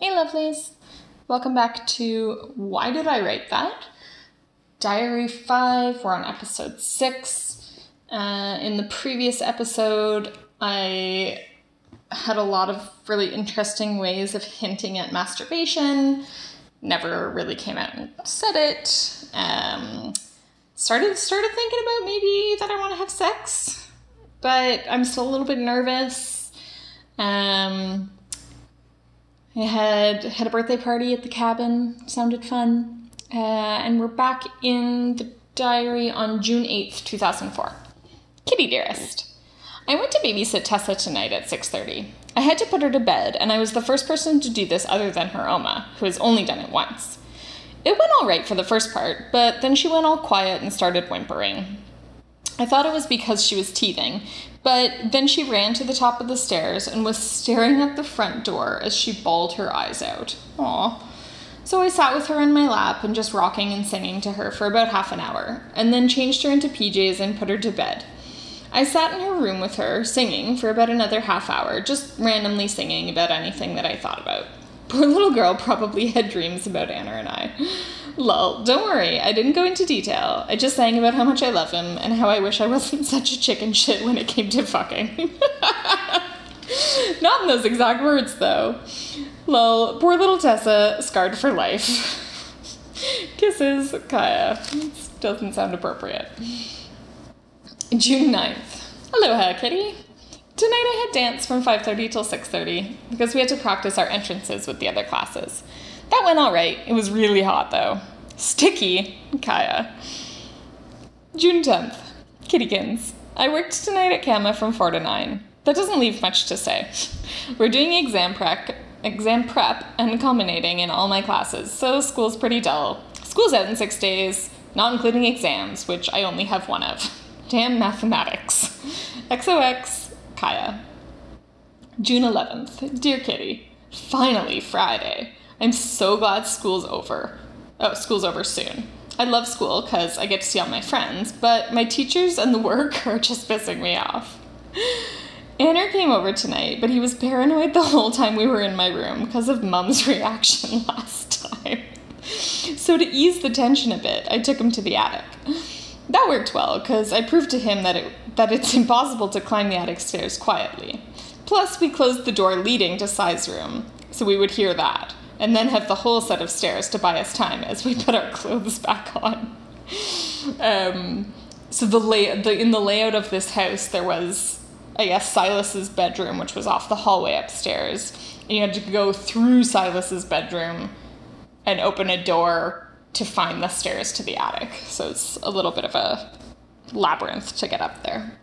Hey, lovelies. Welcome back to Why Did I Write That? Diary 5. We're on episode 6. Uh, in the previous episode, I had a lot of really interesting ways of hinting at masturbation. Never really came out and said it. Um, started started thinking about maybe that I want to have sex, but I'm still a little bit nervous. Um, I had had a birthday party at the cabin. Sounded fun. Uh, and we're back in the diary on June 8th, 2004. Kitty dearest. I went to babysit Tessa tonight at 6:30. I had to put her to bed, and I was the first person to do this other than her Oma, who has only done it once. It went all right for the first part, but then she went all quiet and started whimpering. I thought it was because she was teething, but then she ran to the top of the stairs and was staring at the front door as she bawled her eyes out. Aw. So I sat with her in my lap and just rocking and singing to her for about half an hour, and then changed her into PJs and put her to bed. I sat in her room with her, singing, for about another half hour, just randomly singing about anything that I thought about. Poor little girl probably had dreams about Anna and I. Lol, don't worry, I didn't go into detail. I just sang about how much I love him and how I wish I wasn't such a chicken shit when it came to fucking. Not in those exact words, though. Lol, poor little Tessa, scarred for life. Kisses, Kaya. Doesn't sound appropriate. June 9th. Aloha, kitty. Tonight I had dance from 5:30 till 6:30 because we had to practice our entrances with the other classes. That went all right. It was really hot though. Sticky, Kaya. June 10th. Kittykins. I worked tonight at Kama from 4 to 9. That doesn't leave much to say. We're doing exam prep, exam prep and culminating in all my classes, so school's pretty dull. School's out in 6 days, not including exams, which I only have one of. Damn mathematics. XOX, Kaya. June 11th. Dear Kitty, finally Friday. I'm so glad school's over. Oh, school's over soon. I love school because I get to see all my friends, but my teachers and the work are just pissing me off. Anner came over tonight, but he was paranoid the whole time we were in my room because of Mum's reaction last time. So, to ease the tension a bit, I took him to the attic. That worked well because I proved to him that it that it's impossible to climb the attic stairs quietly. Plus, we closed the door leading to Sai's room, so we would hear that, and then have the whole set of stairs to buy us time as we put our clothes back on. Um, so the lay the in the layout of this house, there was, I guess, Silas's bedroom, which was off the hallway upstairs, and you had to go through Silas's bedroom and open a door to find the stairs to the attic. So it's a little bit of a labyrinth to get up there.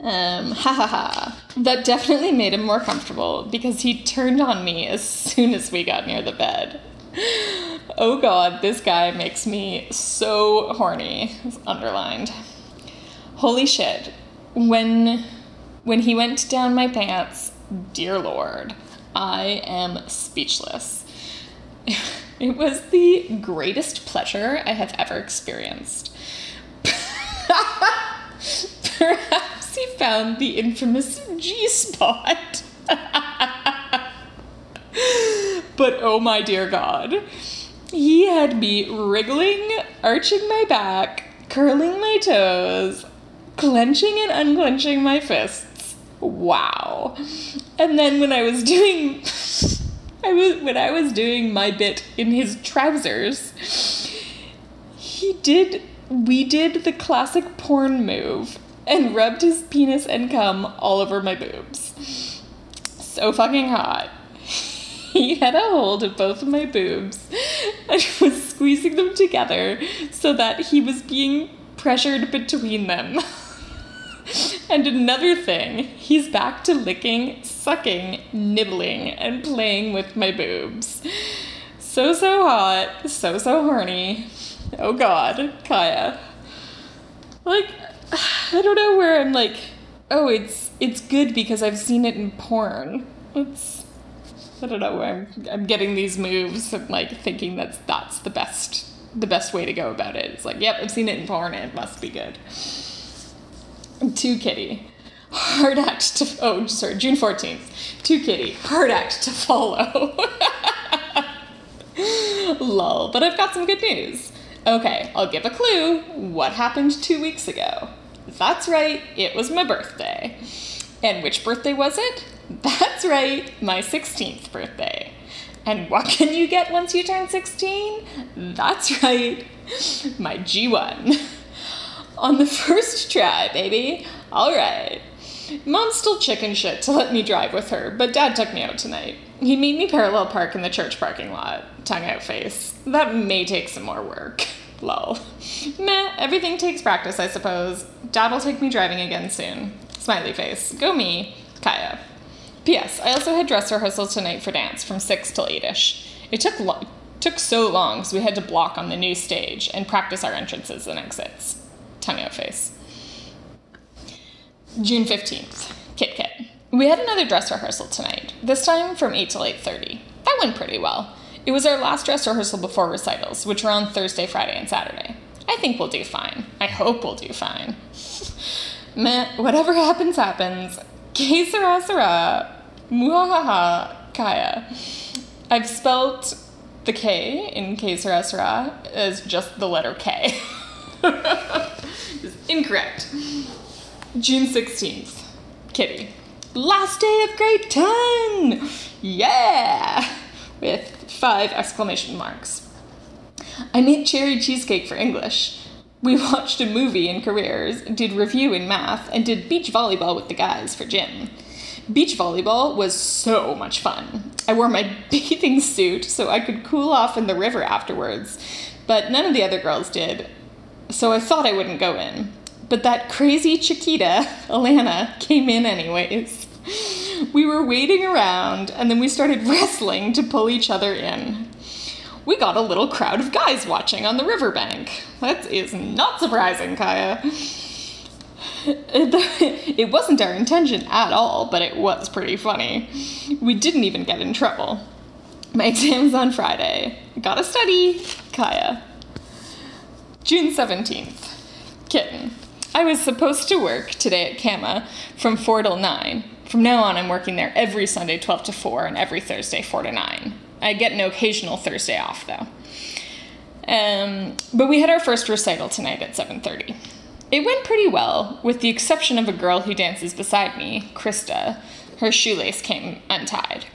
Um, ha ha ha. That definitely made him more comfortable because he turned on me as soon as we got near the bed. Oh god, this guy makes me so horny. Underlined. Holy shit. When when he went down my pants, dear lord, I am speechless. It was the greatest pleasure I have ever experienced. Perhaps he found the infamous G spot. but oh my dear God, he had me wriggling, arching my back, curling my toes, clenching and unclenching my fists. Wow. And then when I was doing I was when I was doing my bit in his trousers, he did we did the classic porn move and rubbed his penis and cum all over my boobs. So fucking hot. He had a hold of both of my boobs and was squeezing them together so that he was being pressured between them. and another thing, he's back to licking, sucking, nibbling, and playing with my boobs. So, so hot, so, so horny. Oh god, Kaya. Like, I don't know where I'm like, oh, it's it's good because I've seen it in porn. It's I don't know where I'm I'm getting these moves and like thinking that's that's the best the best way to go about it. It's like, yep, I've seen it in porn, and it must be good. To Kitty. Hard act to, oh, sorry, June 14th. To Kitty. Hard act to follow. Lol, but I've got some good news. Okay, I'll give a clue. What happened two weeks ago? That's right, it was my birthday. And which birthday was it? That's right, my 16th birthday. And what can you get once you turn 16? That's right, my G1. On the first try, baby. All right. Mom's still chicken shit to let me drive with her, but Dad took me out tonight. He made me parallel park in the church parking lot. Tongue out face. That may take some more work. Lol. Meh, everything takes practice, I suppose. Dad will take me driving again soon. Smiley face. Go me. Kaya. P.S. I also had dress rehearsal tonight for dance from 6 till 8ish. It took lo- took so long, so we had to block on the new stage and practice our entrances and exits. Tongue out face. June 15th. Kit Kit. We had another dress rehearsal tonight, this time from 8 till 8.30. That went pretty well. It was our last dress rehearsal before recitals, which were on Thursday, Friday, and Saturday. I think we'll do fine. I hope we'll do fine. Whatever happens, happens. Que sera, sera. Muhahaha, Kaya. I've spelt the K in Que sera, sera as just the letter K. incorrect. June 16th. Kitty. Last day of grade 10! Yeah! With five exclamation marks. I made cherry cheesecake for English. We watched a movie in careers, did review in math, and did beach volleyball with the guys for gym. Beach volleyball was so much fun. I wore my bathing suit so I could cool off in the river afterwards, but none of the other girls did, so I thought I wouldn't go in. But that crazy Chiquita, Alana, came in anyways. We were waiting around, and then we started wrestling to pull each other in. We got a little crowd of guys watching on the riverbank. That is not surprising, Kaya. It wasn't our intention at all, but it was pretty funny. We didn't even get in trouble. My exam's on Friday. Gotta study, Kaya. June 17th. Kitten. I was supposed to work today at Kama from 4 till 9. From now on, I'm working there every Sunday 12 to 4 and every Thursday 4 to 9. I get an occasional Thursday off, though. Um, but we had our first recital tonight at 7.30. It went pretty well, with the exception of a girl who dances beside me, Krista. Her shoelace came untied.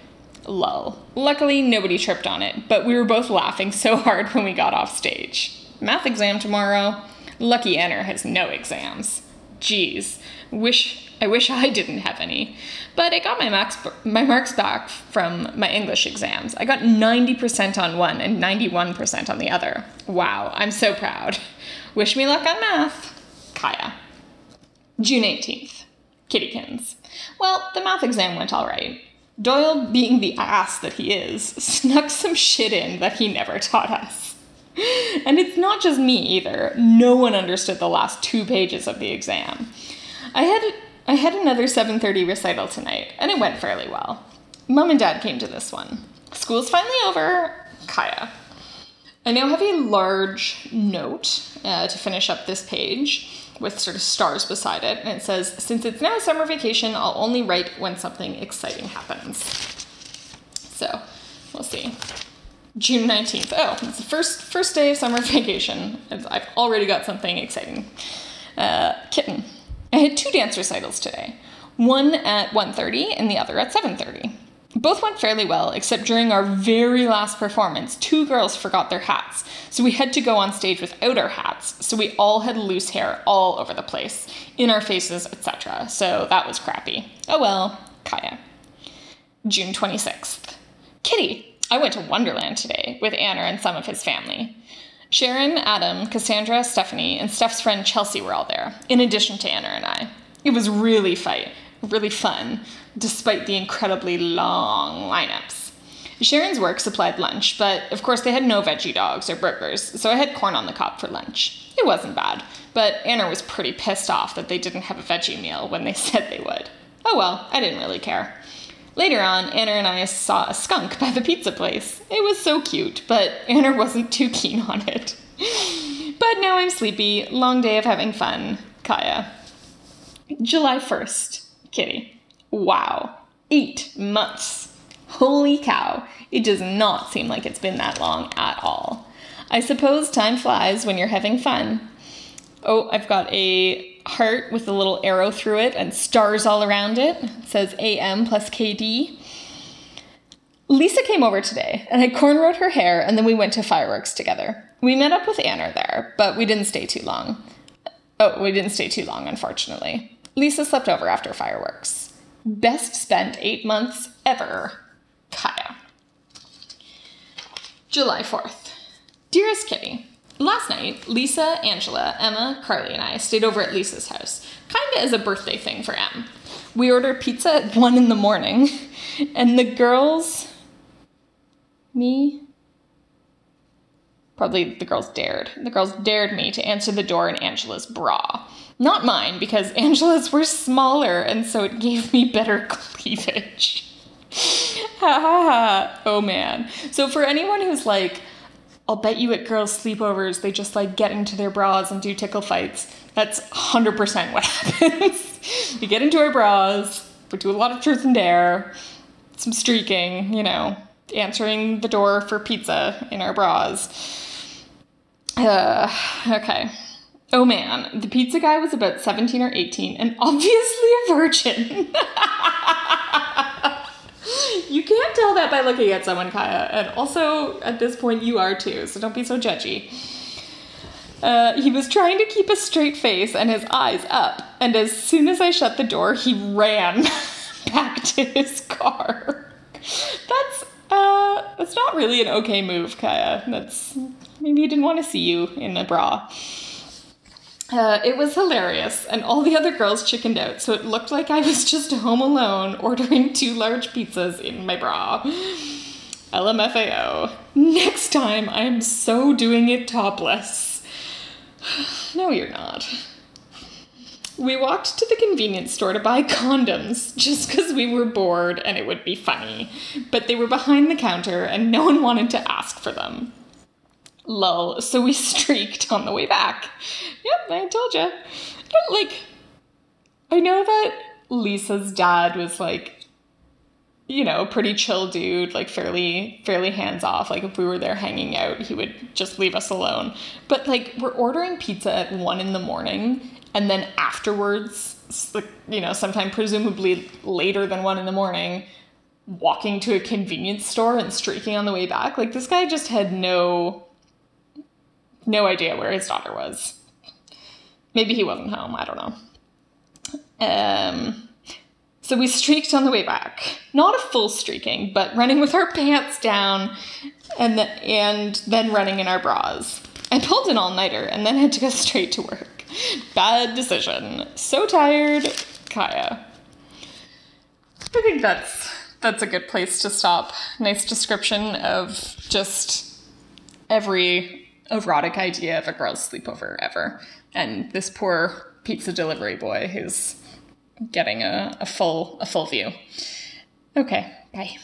Lull. Luckily, nobody tripped on it, but we were both laughing so hard when we got off stage. Math exam tomorrow. Lucky Anner has no exams. Geez, wish I wish I didn't have any. But I got my marks my marks back from my English exams. I got 90% on one and 91% on the other. Wow, I'm so proud. Wish me luck on math. Kaya. June 18th. Kittykins. Well, the math exam went all right. Doyle, being the ass that he is, snuck some shit in that he never taught us. And it's not just me either. No one understood the last two pages of the exam. I had I had another 7:30 recital tonight, and it went fairly well. Mom and Dad came to this one. School's finally over. Kaya. I now have a large note uh, to finish up this page with sort of stars beside it, and it says, "Since it's now summer vacation, I'll only write when something exciting happens." So, we'll see. June 19th. Oh, it's the first first day of summer vacation. I've already got something exciting. Uh, kitten. Had two dance recitals today. One at 1:30 and the other at 7:30. Both went fairly well, except during our very last performance, two girls forgot their hats. So we had to go on stage without our hats. So we all had loose hair all over the place, in our faces, etc. So that was crappy. Oh well, Kaya. June 26th. Kitty, I went to Wonderland today with Anna and some of his family. Sharon, Adam, Cassandra, Stephanie, and Steph's friend Chelsea were all there, in addition to Anna and I. It was really fight, really fun, despite the incredibly long lineups. Sharon's work supplied lunch, but of course they had no veggie dogs or burgers, so I had corn on the cob for lunch. It wasn't bad, but Anna was pretty pissed off that they didn't have a veggie meal when they said they would. Oh well, I didn't really care. Later on, Anna and I saw a skunk by the pizza place. It was so cute, but Anna wasn't too keen on it. but now I'm sleepy. Long day of having fun. Kaya. July 1st. Kitty. Wow. Eight months. Holy cow. It does not seem like it's been that long at all. I suppose time flies when you're having fun. Oh, I've got a heart with a little arrow through it and stars all around it. It says AM plus KD. Lisa came over today and I cornrowed her hair and then we went to fireworks together. We met up with Anna there, but we didn't stay too long. Oh, we didn't stay too long, unfortunately. Lisa slept over after fireworks. Best spent eight months ever. Kaya. July 4th. Dearest Kitty, last night, Lisa, Angela, Emma, Carly, and I stayed over at Lisa's house, kinda as a birthday thing for Em. We ordered pizza at 1 in the morning, and the girls me? Probably the girls dared. The girls dared me to answer the door in Angela's bra. Not mine, because Angela's were smaller, and so it gave me better cleavage. ha ha ha. Oh man. So for anyone who's like, I'll bet you at girls' sleepovers they just like get into their bras and do tickle fights. That's 100% what happens. we get into our bras, we do a lot of truth and dare, some streaking, you know, answering the door for pizza in our bras. Uh, okay. Oh man, the pizza guy was about 17 or 18 and obviously a virgin. tell that by looking at someone, Kaya. And also, at this point, you are too, so don't be so judgy. Uh, he was trying to keep a straight face and his eyes up, and as soon as I shut the door, he ran back to his car. That's uh, that's not really an okay move, Kaya. That's maybe he didn't want to see you in a bra. Uh, it was hilarious, and all the other girls chickened out, so it looked like I was just home alone ordering two large pizzas in my bra. LMFAO. Next time, I am so doing it topless. no, you're not. We walked to the convenience store to buy condoms just because we were bored and it would be funny, but they were behind the counter and no one wanted to ask for them. Lull, so we streaked on the way back. Yep, I told you. Like, I know that Lisa's dad was like, you know, pretty chill dude, like fairly fairly hands off. Like if we were there hanging out, he would just leave us alone. But like we're ordering pizza at one in the morning and then afterwards, you know, sometime presumably later than one in the morning, walking to a convenience store and streaking on the way back. Like this guy just had no no idea where his daughter was. Maybe he wasn't home, I don't know. Um so we streaked on the way back. Not a full streaking, but running with our pants down and the, and then running in our bras. I pulled an all-nighter and then had to go straight to work. Bad decision. So tired, Kaya. I think that's that's a good place to stop. Nice description of just every erotic idea of a girl's sleepover ever. And this poor pizza delivery boy who's getting a, a full a full view. Okay, bye.